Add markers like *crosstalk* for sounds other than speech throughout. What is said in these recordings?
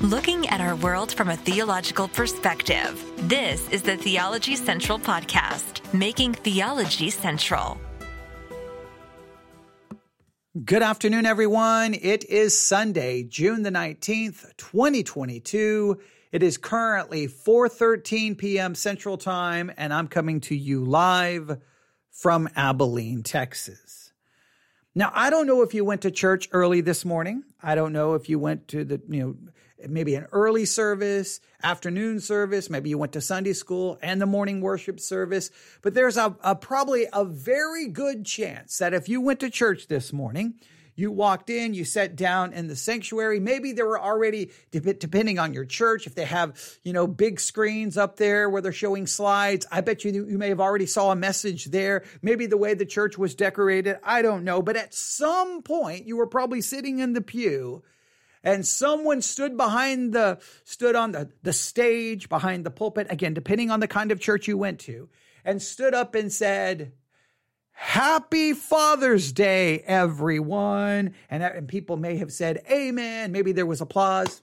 looking at our world from a theological perspective. This is the Theology Central Podcast, making theology central. Good afternoon, everyone. It is Sunday, June the 19th, 2022. It is currently 4:13 p.m. Central Time and I'm coming to you live from Abilene, Texas. Now, I don't know if you went to church early this morning. I don't know if you went to the, you know, maybe an early service, afternoon service, maybe you went to Sunday school and the morning worship service. But there's a, a, probably a very good chance that if you went to church this morning, you walked in, you sat down in the sanctuary. Maybe there were already, depending on your church, if they have, you know, big screens up there where they're showing slides, I bet you you may have already saw a message there. Maybe the way the church was decorated, I don't know. But at some point, you were probably sitting in the pew and someone stood behind the stood on the, the stage behind the pulpit again depending on the kind of church you went to and stood up and said happy father's day everyone. And, and people may have said amen. Maybe there was applause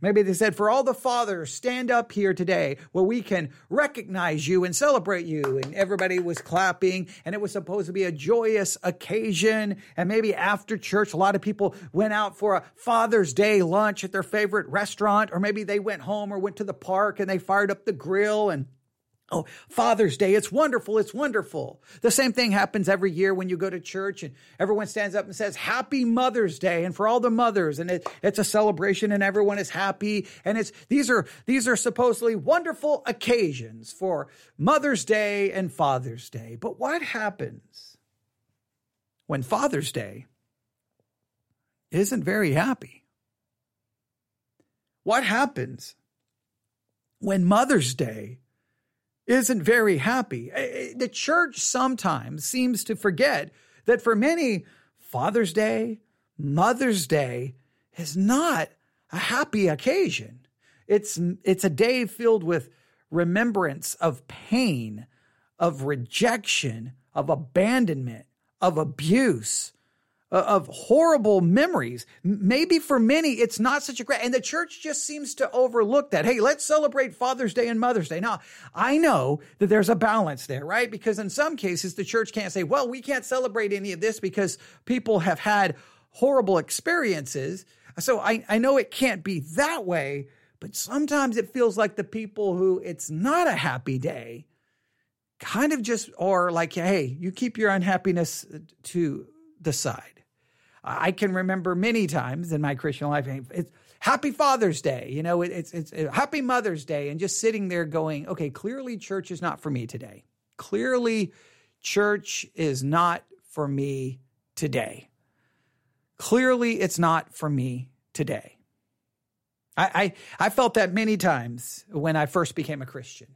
Maybe they said, for all the fathers, stand up here today where we can recognize you and celebrate you. And everybody was clapping and it was supposed to be a joyous occasion. And maybe after church, a lot of people went out for a Father's Day lunch at their favorite restaurant, or maybe they went home or went to the park and they fired up the grill and Oh, Father's Day. It's wonderful. It's wonderful. The same thing happens every year when you go to church and everyone stands up and says, Happy Mother's Day. And for all the mothers, and it, it's a celebration and everyone is happy. And it's, these are, these are supposedly wonderful occasions for Mother's Day and Father's Day. But what happens when Father's Day isn't very happy? What happens when Mother's Day isn't very happy. Eh, eh, the church sometimes seems to forget that for many, Father's Day, Mother's Day is not a happy occasion. It's, it's a day filled with remembrance of pain, of rejection, of abandonment, of abuse, Uh, of horrible memories. Maybe for many, it's not such a great, and the church just seems to overlook that. Hey, let's celebrate Father's Day and Mother's Day. Now, I know that there's a balance there, right? Because in some cases, the church can't say, well, we can't celebrate any of this because people have had horrible experiences. So I, I know it can't be that way, but sometimes it feels like the people who it's not a happy day kind of just are like, hey, you keep your unhappiness to the side. I can remember many times in my Christian life, it's Happy Father's Day, you know, it's, it's, it's Happy Mother's Day, and just sitting there going, okay, clearly church is not for me today. Clearly, church is not for me today. Clearly, it's not for me today. I, I, I felt that many times when I first became a Christian.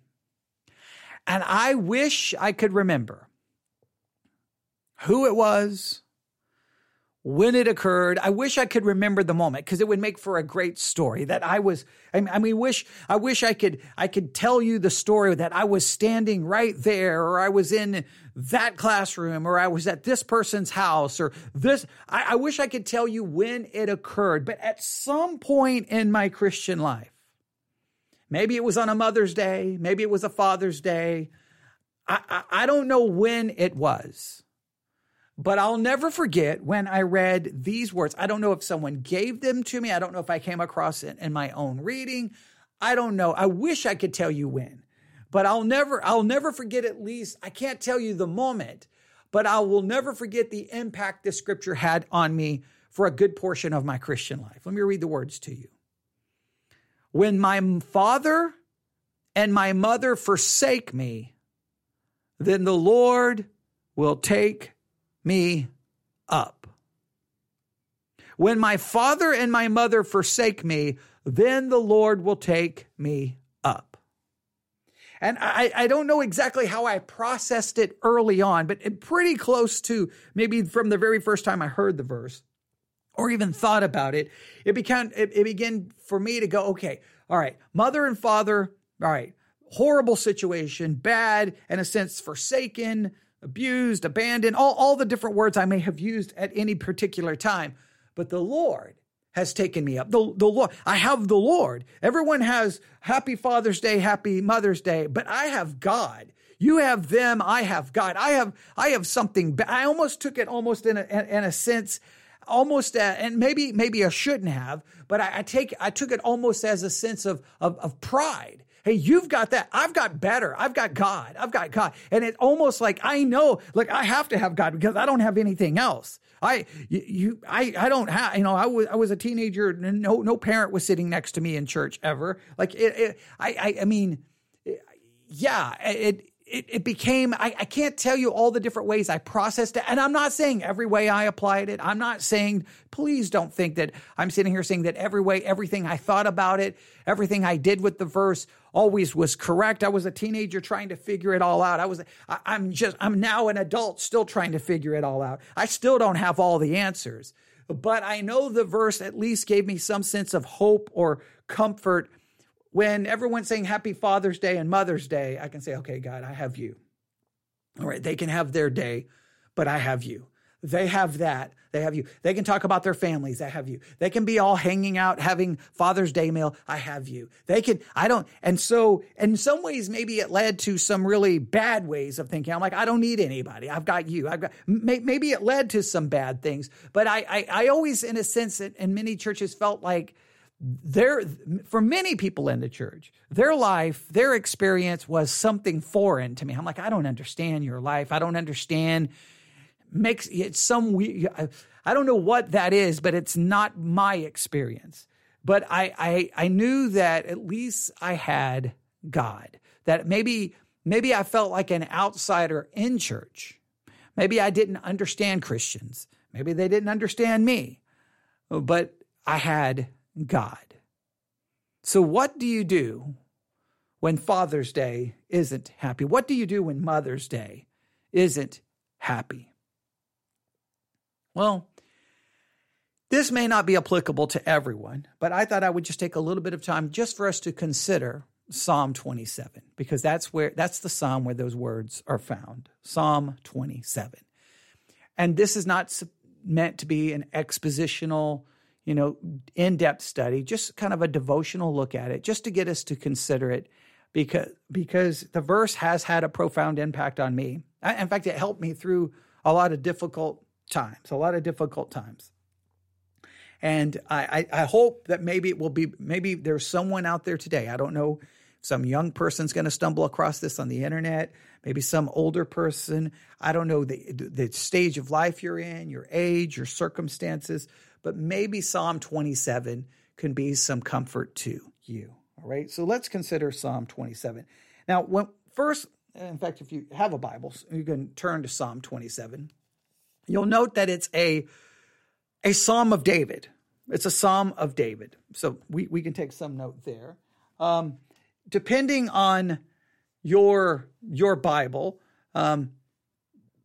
And I wish I could remember who it was, when it occurred. I wish I could remember the moment because it would make for a great story that I was, I mean, wish, I wish I could, I could tell you the story that I was standing right there or I was in that classroom or I was at this person's house or this. I, I wish I could tell you when it occurred, but at some point in my Christian life, maybe it was on a Mother's Day, maybe it was a Father's Day. I, I, I don't know when it was but I'll never forget when I read these words. I don't know if someone gave them to me. I don't know if I came across it in my own reading. I don't know. I wish I could tell you when. But I'll never I'll never forget at least I can't tell you the moment, but I will never forget the impact this scripture had on me for a good portion of my Christian life. Let me read the words to you. When my father and my mother forsake me, then the Lord will take me up. When my father and my mother forsake me, then the Lord will take me up. And I, I don't know exactly how I processed it early on, but pretty close to maybe from the very first time I heard the verse or even thought about it, it began, it, it began for me to go, okay, all right, mother and father, all right, horrible situation, bad, in a sense, forsaken, abused, abandoned, all, all the different words I may have used at any particular time. But the Lord has taken me up. The, the Lord, I have the Lord. Everyone has happy Father's Day, happy Mother's Day, but I have God. You have them, I have God. I have, I have something. I almost took it almost in a, in a sense, almost, uh, and maybe, maybe I shouldn't have, but I, I take, I took it almost as a sense of, of, of pride. Hey, you've got that. I've got better. I've got God. I've got God. And it's almost like I know, like I have to have God because I don't have anything else. I, you, I, I don't have, you know, I was, I was a teenager no, no parent was sitting next to me in church ever. Like it, it I, I, I mean, yeah, it, it, it became, I, I can't tell you all the different ways I processed it. And I'm not saying every way I applied it. I'm not saying, please don't think that I'm sitting here saying that every way, everything I thought about it, everything I did with the verse always was correct. I was a teenager trying to figure it all out. I was, I, I'm just, I'm now an adult still trying to figure it all out. I still don't have all the answers, but I know the verse at least gave me some sense of hope or comfort when everyone's saying happy Father's Day and Mother's Day, I can say, okay, God, I have you. All right, they can have their day, but I have you. They have that. They have you. They can talk about their families. I have you. They can be all hanging out, having Father's Day meal. I have you. They can, I don't. And so, in some ways, maybe it led to some really bad ways of thinking. I'm like, I don't need anybody. I've got you. I've got, maybe it led to some bad things. But I, I, I always, in a sense, in many churches felt like, their for many people in the church their life their experience was something foreign to me. I'm like i don't understand your life. I don't understand. Makes it's some i don't know what that is but it's not my experience. But I, I i knew that at least i had god that maybe maybe i felt like an outsider in church. Maybe i didn't understand christians. Maybe they didn't understand me. But i had God. So, what do you do when Father's Day isn't happy? What do you do when Mother's Day isn't happy? Well, this may not be applicable to everyone, but I thought I would just take a little bit of time just for us to consider Psalm 27 because that's where that's the psalm where those words are found. Psalm 27. And this is not meant to be an expositional you know, in depth study, just kind of a devotional look at it, just to get us to consider it because because the verse has had a profound impact on me. In fact, it helped me through a lot of difficult times, a lot of difficult times. And I, I, I hope that maybe it will be maybe there's someone out there today. I don't know some young person's going to stumble across this on the internet, maybe some older person. I don't know the, the stage of life you're in, your age, your circumstances, but maybe Psalm 27 can be some comfort to you. All right. So let's consider Psalm 27. Now, when first, in fact, if you have a Bible, you can turn to Psalm 27. You'll note that it's a a Psalm of David. It's a Psalm of David. So we, we can take some note there. Um, depending on your your Bible, um,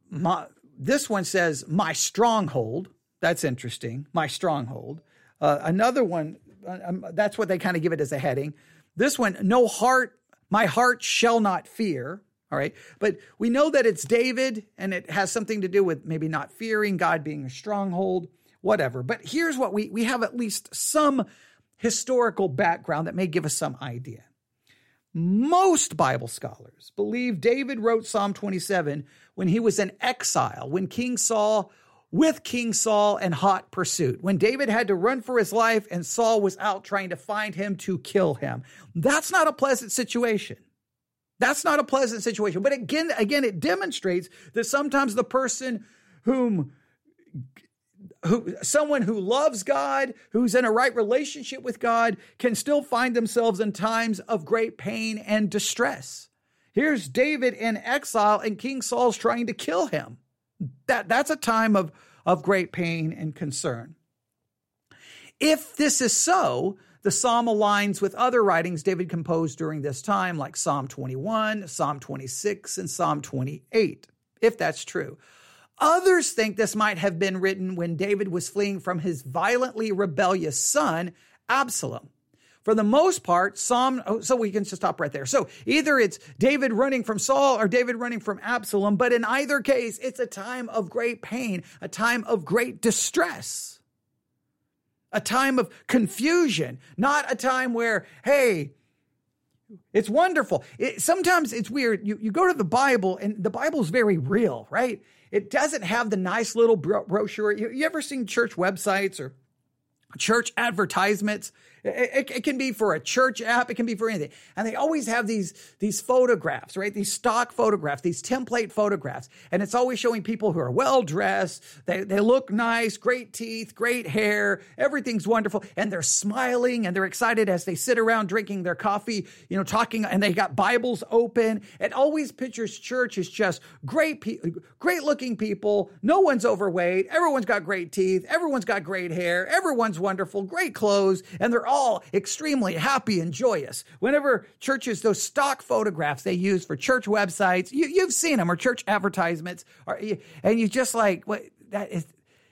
my, this one says my stronghold, that's interesting. My stronghold. Uh, another one, uh, um, that's what they kind of give it as a heading. This one, no heart, my heart shall not fear. All right. But we know that it's David and it has something to do with maybe not fearing, God being a stronghold, whatever. But here's what we, we have at least some historical background that may give us some idea. Most Bible scholars believe David wrote Psalm 27 when he was in exile, when King Saul with King Saul and hot pursuit. When David had to run for his life and Saul was out trying to find him to kill him. That's not a pleasant situation. That's not a pleasant situation. But again, again, it demonstrates that sometimes the person whom who someone who loves God, who's in a right relationship with God, can still find themselves in times of great pain and distress. Here's David in exile, and King Saul's trying to kill him. That, that's a time of, of great pain and concern. If this is so, the psalm aligns with other writings David composed during this time, like Psalm 21, Psalm 26, and Psalm 28, if that's true. Others think this might have been written when David was fleeing from his violently rebellious son, Absalom for the most part, Psalm, oh, so we can just stop right there. So either it's David running from Saul or David running from Absalom, but in either case, it's a time of great pain, a time of great distress. a time of confusion, not a time where, hey, it's wonderful. It, sometimes it's weird. You, you go to the Bible, and the Bible is very real, right? It doesn't have the nice little bro- brochure. You, you ever seen church websites or church advertisements it, it, can be for a church app. It can be for anything. And they always have these, these photographs, right? These stock photographs, these template photographs. And it's always showing people who are well dressed. They, they look nice, great teeth, great hair. Everything's wonderful. And they're smiling and they're excited as they sit around drinking their coffee, you know, talking and they got Bibles open. It always pictures church as just great, pe- great looking people. No one's overweight. Everyone's got great teeth. Everyone's got great hair. Everyone's wonderful, great clothes. And they're all all extremely happy and joyous. Whenever churches, those stock photographs they use for church websites, you, have seen them or church advertisements, or, and you just like, what that is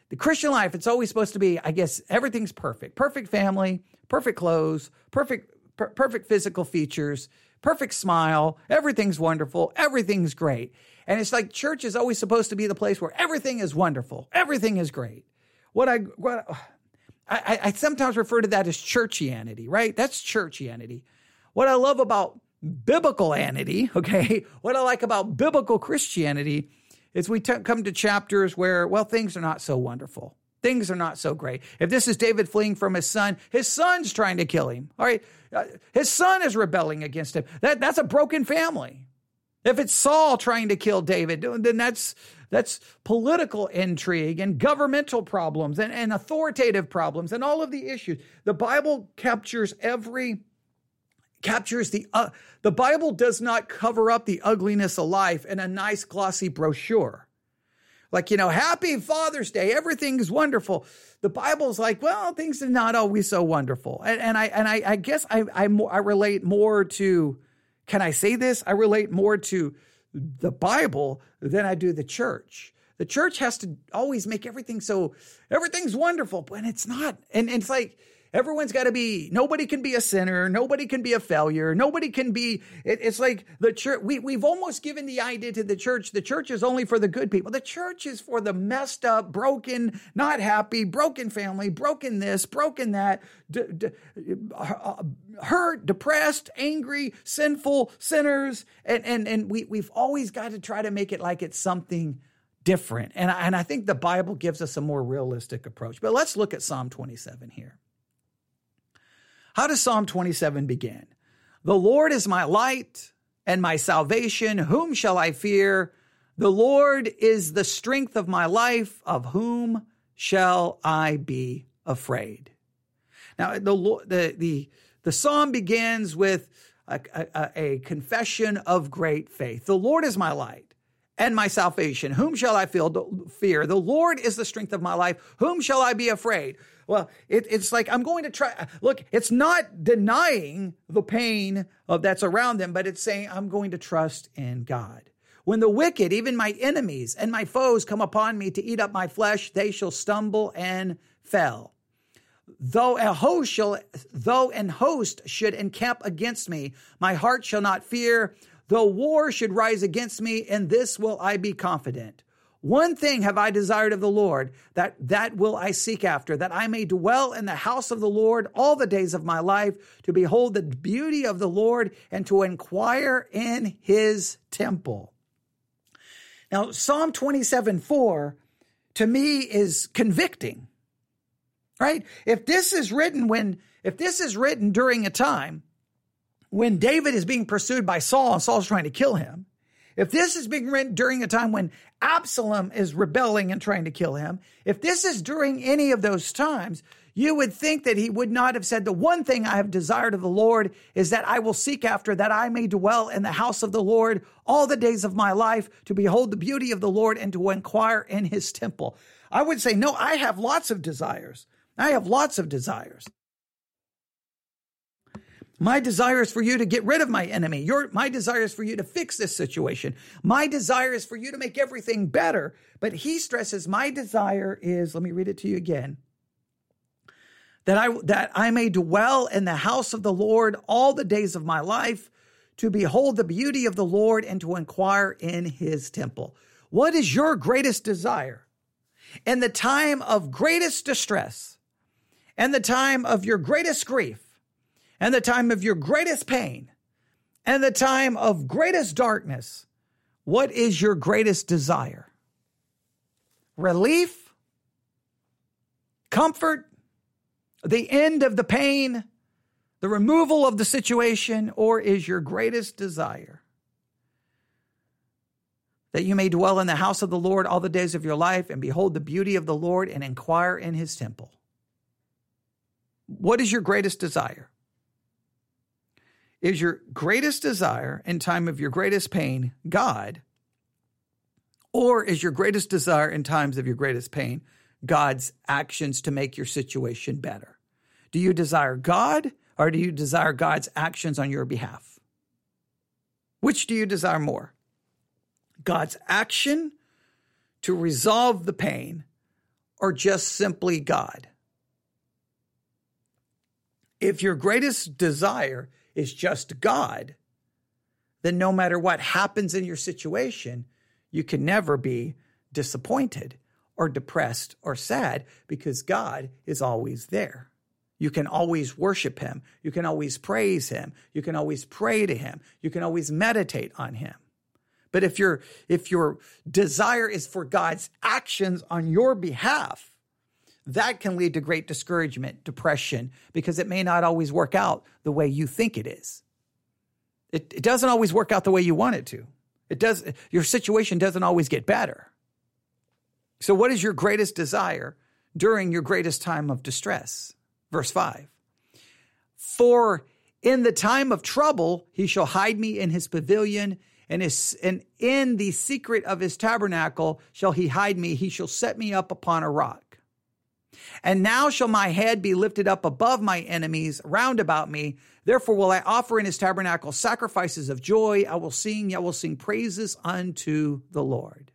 the Christian life. It's always supposed to be, I guess, everything's perfect, perfect family, perfect clothes, perfect, per- perfect physical features, perfect smile. Everything's wonderful. Everything's great. And it's like church is always supposed to be the place where everything is wonderful. Everything is great. What I, what, I, I sometimes refer to that as churchianity, right? That's churchianity. What I love about biblical anity, *laughs* okay, what I like about biblical Christianity is we t- come to chapters where, well, things are not so wonderful. Things are not so great. If this is David fleeing from his son, his son's trying to kill him. All right. Uh, his son is rebelling against him. That, that's a broken family. If it's Saul trying to kill David, then that's that's political intrigue and governmental problems and, and authoritative problems and all of the issues. The Bible captures every captures the uh, the Bible does not cover up the ugliness of life in a nice glossy brochure. Like, you know, happy Father's Day, everything's wonderful. The Bible's like, well, things are not always so wonderful. And, and I and I, I guess I I, I relate more to can I say this? I relate more to the Bible than I do the church. The church has to always make everything so everything's wonderful, but it's not. And, and it's like everyone's got to be. Nobody can be a sinner. Nobody can be a failure. Nobody can be. It, it's like the church. We we've almost given the idea to the church. The church is only for the good people. The church is for the messed up, broken, not happy, broken family, broken this, broken that, d- d- uh, hurt, depressed, angry, sinful sinners. And, and, and we, we've always got to try to make it like it's something different. And I, and I think the Bible gives us a more realistic approach. But let's look at Psalm 27 here. How does Psalm 27 begin? The Lord is my light and my salvation. Whom shall I fear? The Lord is the strength of my life. Of whom shall I be afraid? Now, the, the, the, the psalm begins with a, a, a confession of great faith. The Lord is my light and my salvation. Whom shall I feel fear? The Lord is the strength of my life. Whom shall I be afraid? Well, it, it's like I'm going to try. Look, it's not denying the pain of that's around them, but it's saying I'm going to trust in God. When the wicked, even my enemies and my foes, come upon me to eat up my flesh, they shall stumble and fell. Though a host shall, though an host should encamp against me, my heart shall not fear. Though war should rise against me, in this will I be confident. One thing have I desired of the Lord, that that will I seek after, that I may dwell in the house of the Lord all the days of my life, to behold the beauty of the Lord and to inquire in his temple. Now, Psalm 27 4 to me is convicting right? If this is written when, if this is written during a time when David is being pursued by Saul and Saul's trying to kill him, if this is being written during a time when Absalom is rebelling and trying to kill him, if this is during any of those times, you would think that he would not have said, The one thing I have desired of the Lord is that I will seek after, that I may dwell in the house of the Lord all the days of my life, to behold the beauty of the Lord and to inquire in his temple. I would say, No, I have lots of desires. I have lots of desires. My desire is for you to get rid of my enemy. Your, my desire is for you to fix this situation. My desire is for you to make everything better. But he stresses, my desire is, let me read it to you again, that I, that I may dwell in the house of the Lord all the days of my life, to behold the beauty of the Lord and to inquire in his temple. What is your greatest desire? In the time of greatest distress, and the time of your greatest grief, and the time of your greatest pain, and the time of greatest darkness, what is your greatest desire? Relief? Comfort? The end of the pain? The removal of the situation? Or is your greatest desire that you may dwell in the house of the Lord all the days of your life and behold the beauty of the Lord and inquire in his temple? What is your greatest desire? Is your greatest desire in time of your greatest pain God? Or is your greatest desire in times of your greatest pain God's actions to make your situation better? Do you desire God or do you desire God's actions on your behalf? Which do you desire more? God's action to resolve the pain or just simply God? If your greatest desire is just God, then no matter what happens in your situation, you can never be disappointed or depressed or sad because God is always there. You can always worship him. You can always praise him. You can always pray to him. You can always meditate on him. But if your if your desire is for God's actions on your behalf, that can lead to great discouragement, depression, because it may not always work out the way you think it is. It, it doesn't always work out the way you want it to. It does, your situation doesn't always get better. So, what is your greatest desire during your greatest time of distress? Verse 5 For in the time of trouble, he shall hide me in his pavilion, and, his, and in the secret of his tabernacle shall he hide me. He shall set me up upon a rock. And now shall my head be lifted up above my enemies round about me. Therefore will I offer in his tabernacle sacrifices of joy. I will sing, I will sing praises unto the Lord.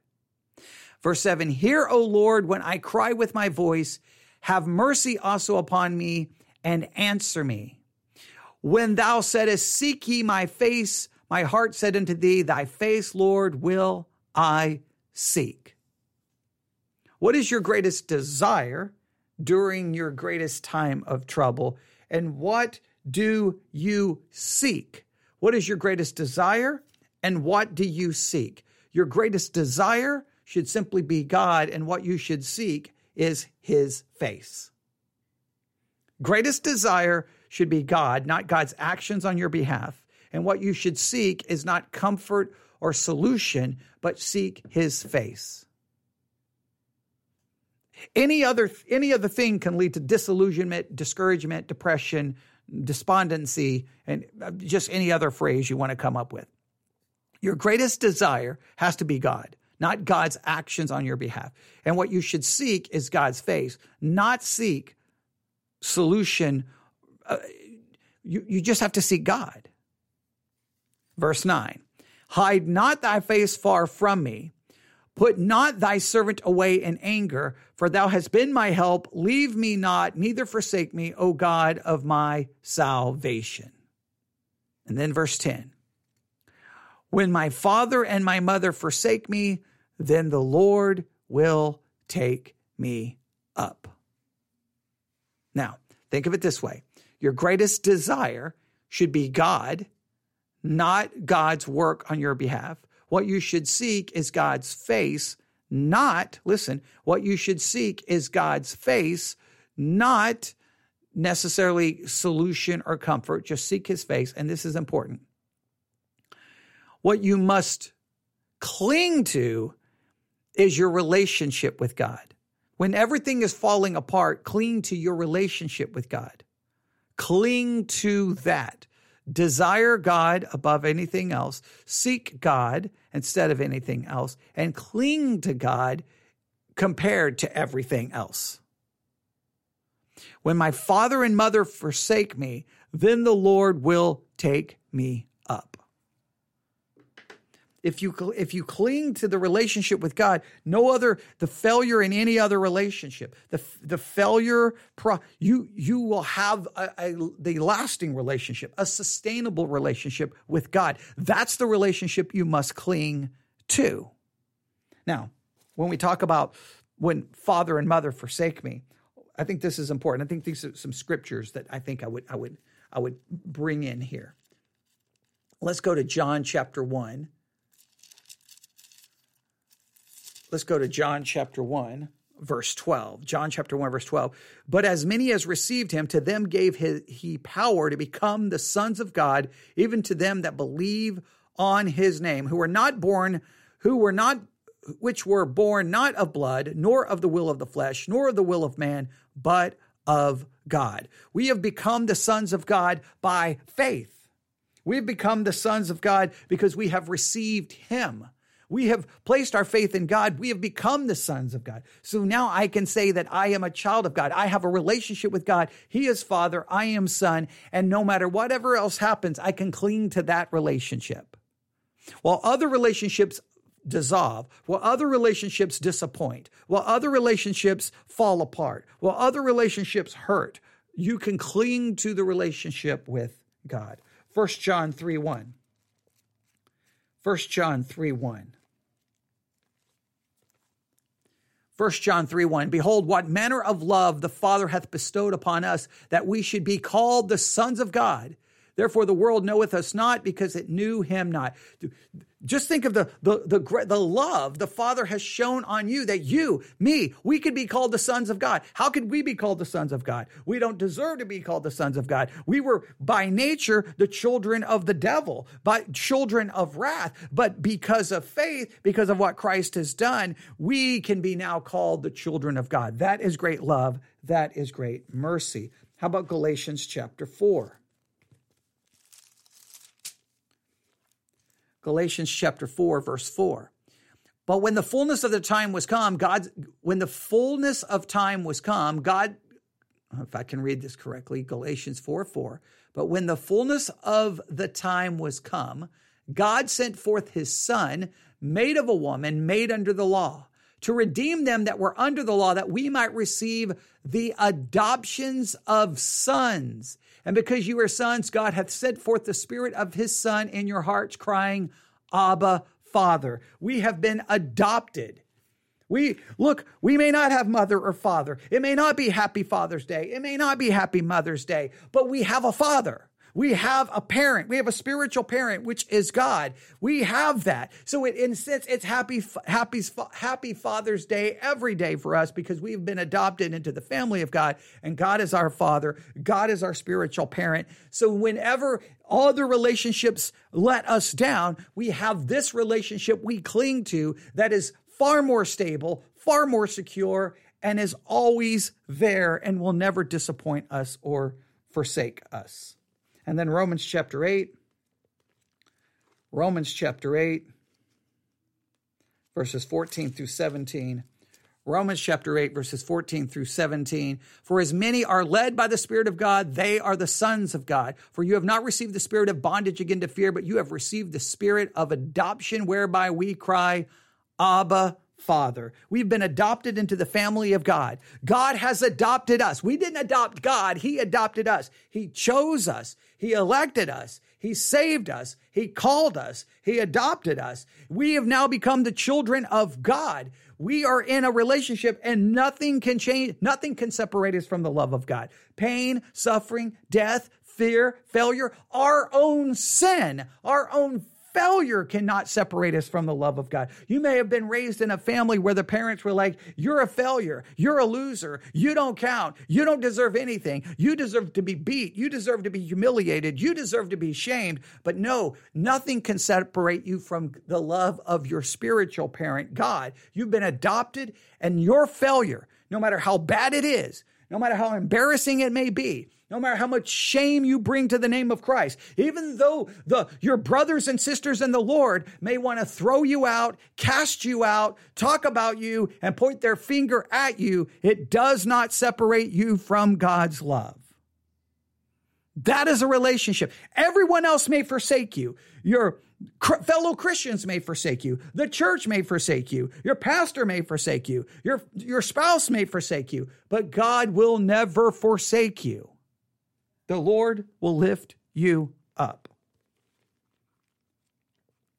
Verse 7 Hear, O Lord, when I cry with my voice, have mercy also upon me and answer me. When thou saidest, Seek ye my face, my heart said unto thee, Thy face, Lord, will I seek. What is your greatest desire during your greatest time of trouble? And what do you seek? What is your greatest desire? And what do you seek? Your greatest desire should simply be God, and what you should seek is His face. Greatest desire should be God, not God's actions on your behalf. And what you should seek is not comfort or solution, but seek His face. Any other any other thing can lead to disillusionment, discouragement, depression, despondency, and uh, just any other phrase you want to come up with. Your greatest desire has to be God, not God's actions on your behalf. And what you should seek is God's face, not seek solution. Uh, you, you just have to seek God. Verse 9 Hide not thy face far from me. Put not thy servant away in anger, for thou hast been my help. Leave me not, neither forsake me, O God of my salvation. And then verse 10 When my father and my mother forsake me, then the Lord will take me up. Now, think of it this way your greatest desire should be God, not God's work on your behalf. What you should seek is God's face, not, listen, what you should seek is God's face, not necessarily solution or comfort. Just seek his face. And this is important. What you must cling to is your relationship with God. When everything is falling apart, cling to your relationship with God. Cling to that. Desire God above anything else. Seek God instead of anything else and cling to God compared to everything else. When my father and mother forsake me, then the Lord will take me up if you if you cling to the relationship with God, no other the failure in any other relationship, the the failure pro, you you will have a, a, the lasting relationship, a sustainable relationship with God. That's the relationship you must cling to. Now, when we talk about when father and mother forsake me, I think this is important. I think these are some scriptures that I think I would I would I would bring in here. Let's go to John chapter 1. Let's go to John chapter 1 verse 12. John chapter 1 verse 12. But as many as received him to them gave his, he power to become the sons of God, even to them that believe on his name, who were not born who were not which were born not of blood, nor of the will of the flesh, nor of the will of man, but of God. We have become the sons of God by faith. We've become the sons of God because we have received Him. We have placed our faith in God. We have become the sons of God. So now I can say that I am a child of God. I have a relationship with God. He is Father. I am Son. And no matter whatever else happens, I can cling to that relationship. While other relationships dissolve, while other relationships disappoint, while other relationships fall apart, while other relationships hurt, you can cling to the relationship with God. 1 John 3 1. 1 John 3 1. 1 John 3 1 Behold, what manner of love the Father hath bestowed upon us, that we should be called the sons of God. Therefore, the world knoweth us not because it knew him not. Just think of the, the, the, the love the Father has shown on you that you, me, we could be called the sons of God. How could we be called the sons of God? We don't deserve to be called the sons of God. We were by nature the children of the devil, by children of wrath. But because of faith, because of what Christ has done, we can be now called the children of God. That is great love. That is great mercy. How about Galatians chapter 4? Galatians chapter 4, verse 4. But when the fullness of the time was come, God, when the fullness of time was come, God, if I can read this correctly, Galatians 4 4. But when the fullness of the time was come, God sent forth his son, made of a woman, made under the law, to redeem them that were under the law, that we might receive the adoptions of sons. And because you are sons, God hath sent forth the Spirit of His Son in your hearts, crying, Abba, Father. We have been adopted. We look, we may not have mother or father. It may not be Happy Father's Day. It may not be Happy Mother's Day, but we have a father. We have a parent. We have a spiritual parent, which is God. We have that. So it, in a sense, it's happy, happy, happy Father's Day every day for us because we've been adopted into the family of God and God is our father. God is our spiritual parent. So whenever all the relationships let us down, we have this relationship we cling to that is far more stable, far more secure, and is always there and will never disappoint us or forsake us. And then Romans chapter 8. Romans chapter 8, verses 14 through 17. Romans chapter 8, verses 14 through 17. For as many are led by the Spirit of God, they are the sons of God. For you have not received the spirit of bondage again to fear, but you have received the spirit of adoption, whereby we cry, Abba, Father. We've been adopted into the family of God. God has adopted us. We didn't adopt God, He adopted us. He chose us. He elected us. He saved us. He called us. He adopted us. We have now become the children of God. We are in a relationship and nothing can change, nothing can separate us from the love of God. Pain, suffering, death, fear, failure, our own sin, our own failure cannot separate us from the love of God. You may have been raised in a family where the parents were like, You're a failure. You're a loser. You don't count. You don't deserve anything. You deserve to be beat. You deserve to be humiliated. You deserve to be shamed. But no, nothing can separate you from the love of your spiritual parent, God. You've been adopted, and your failure, no matter how bad it is, no matter how embarrassing it may be, no matter how much shame you bring to the name of Christ, even though the, your brothers and sisters in the Lord may want to throw you out, cast you out, talk about you, and point their finger at you, it does not separate you from God's love. That is a relationship. Everyone else may forsake you. Your fellow Christians may forsake you. The church may forsake you. Your pastor may forsake you. Your, your spouse may forsake you. But God will never forsake you the Lord will lift you up.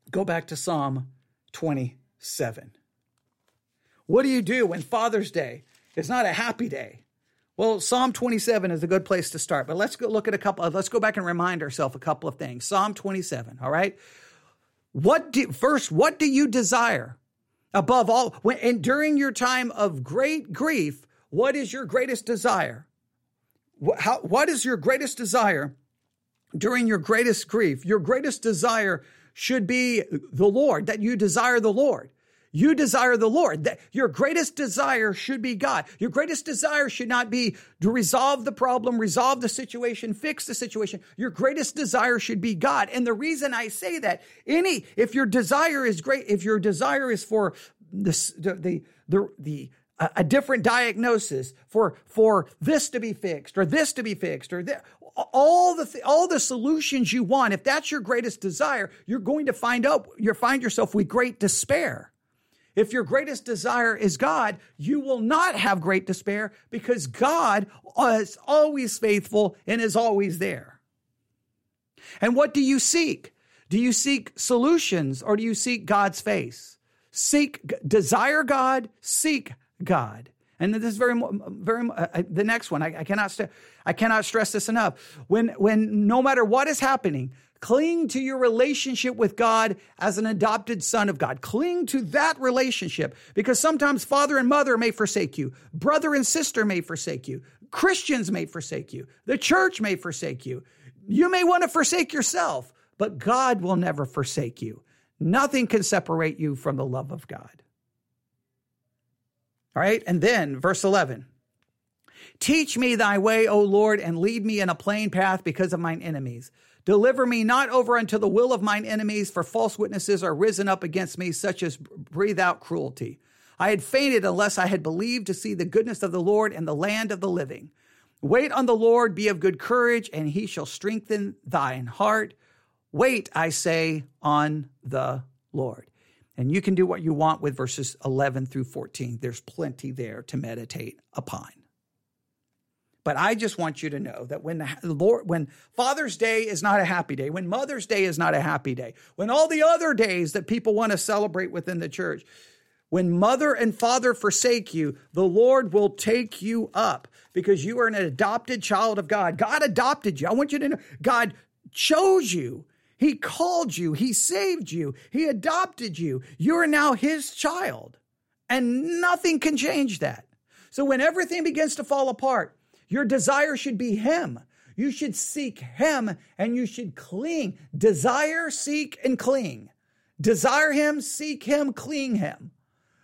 Go back to Psalm 27. What do you do when Father's Day is not a happy day? Well, Psalm 27 is a good place to start, but let's go look at a couple. Let's go back and remind ourselves a couple of things. Psalm 27, all right? What do, first, what do you desire above all? When, and during your time of great grief, what is your greatest desire? How, what is your greatest desire during your greatest grief? Your greatest desire should be the Lord, that you desire the Lord. You desire the Lord. That your greatest desire should be God. Your greatest desire should not be to resolve the problem, resolve the situation, fix the situation. Your greatest desire should be God. And the reason I say that, any, if your desire is great, if your desire is for the, the, the, the, a different diagnosis for for this to be fixed or this to be fixed or th- all the th- all the solutions you want if that's your greatest desire you're going to find out you find yourself with great despair if your greatest desire is God, you will not have great despair because God is always faithful and is always there. And what do you seek? Do you seek solutions or do you seek God's face? Seek, desire God, seek God. And this is very, very. Uh, the next one, I, I cannot, st- I cannot stress this enough. When, when no matter what is happening, Cling to your relationship with God as an adopted son of God. Cling to that relationship because sometimes father and mother may forsake you, brother and sister may forsake you, Christians may forsake you, the church may forsake you. You may want to forsake yourself, but God will never forsake you. Nothing can separate you from the love of God. All right, and then verse 11. Teach me thy way, O Lord, and lead me in a plain path because of mine enemies. Deliver me not over unto the will of mine enemies, for false witnesses are risen up against me, such as breathe out cruelty. I had fainted unless I had believed to see the goodness of the Lord and the land of the living. Wait on the Lord, be of good courage, and he shall strengthen thine heart. Wait, I say, on the Lord. And you can do what you want with verses 11 through 14. There's plenty there to meditate upon. But I just want you to know that when the Lord, when Father's Day is not a happy day, when Mother's Day is not a happy day, when all the other days that people want to celebrate within the church, when mother and father forsake you, the Lord will take you up because you are an adopted child of God. God adopted you. I want you to know God chose you. He called you. He saved you. He adopted you. You are now his child. And nothing can change that. So when everything begins to fall apart, your desire should be Him. You should seek Him and you should cling. Desire, seek, and cling. Desire Him, seek Him, cling Him.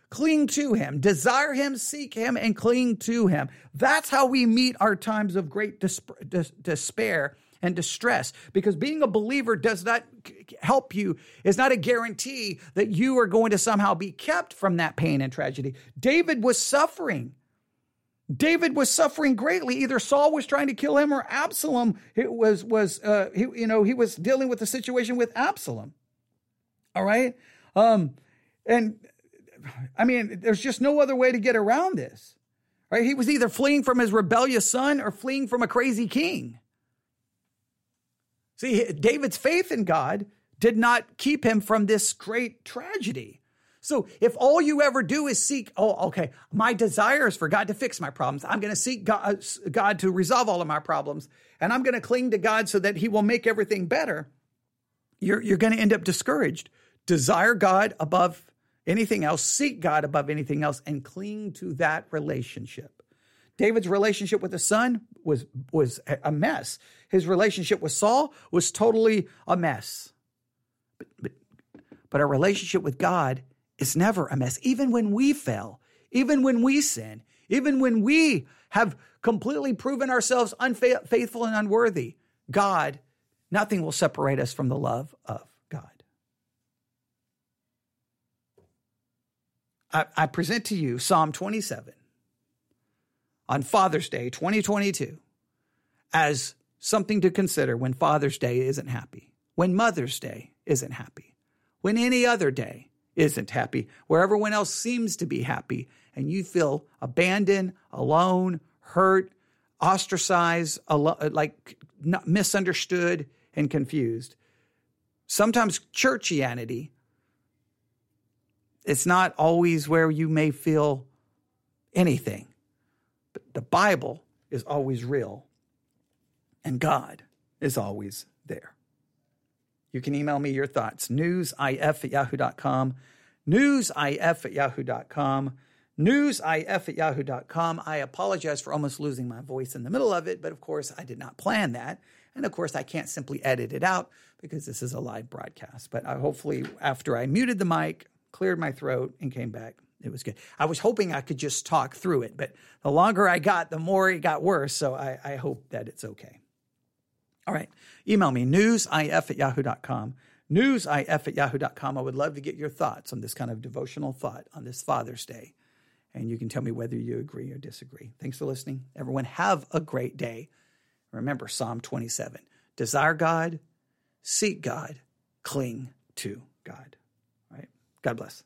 Cling to Him. Desire Him, seek Him, and cling to Him. That's how we meet our times of great despair and distress because being a believer does not help you is not a guarantee that you are going to somehow be kept from that pain and tragedy david was suffering David was suffering greatly. Either Saul was trying to kill him or Absalom it was was uh, he, you know he was dealing with the situation with Absalom. All right, um, and I mean, there's just no other way to get around this. Right? He was either fleeing from his rebellious son or fleeing from a crazy king. See, David's faith in God did not keep him from this great tragedy. So if all you ever do is seek, oh, okay, my desire is for God to fix my problems. I'm going to seek God, uh, God to resolve all of my problems, and I'm going to cling to God so that He will make everything better. You're, you're going to end up discouraged. Desire God above anything else, seek God above anything else, and cling to that relationship. David's relationship with the son was, was a mess. His relationship with Saul was totally a mess. But, but, but our relationship with God is never a mess. Even when we fail, even when we sin, even when we have completely proven ourselves unfaithful and unworthy, God, nothing will separate us from the love of God. I, I present to you Psalm 27 on Father's Day 2022 as something to consider when Father's Day isn't happy, when Mother's Day isn't happy, when any other day isn't happy, where everyone else seems to be happy, and you feel abandoned, alone, hurt, ostracized, like misunderstood, and confused. Sometimes churchianity, it's not always where you may feel anything. But the Bible is always real and God is always there. You can email me your thoughts, newsif at yahoo.com, newsif at yahoo.com, newsif at yahoo.com. I apologize for almost losing my voice in the middle of it, but of course I did not plan that. And of course I can't simply edit it out because this is a live broadcast. But I hopefully after I muted the mic, cleared my throat, and came back, it was good. I was hoping I could just talk through it, but the longer I got, the more it got worse. So I, I hope that it's okay. All right. Email me, newsif at yahoo.com. Newsif at yahoo.com. I would love to get your thoughts on this kind of devotional thought on this Father's Day. And you can tell me whether you agree or disagree. Thanks for listening. Everyone, have a great day. Remember Psalm 27 desire God, seek God, cling to God. All right. God bless.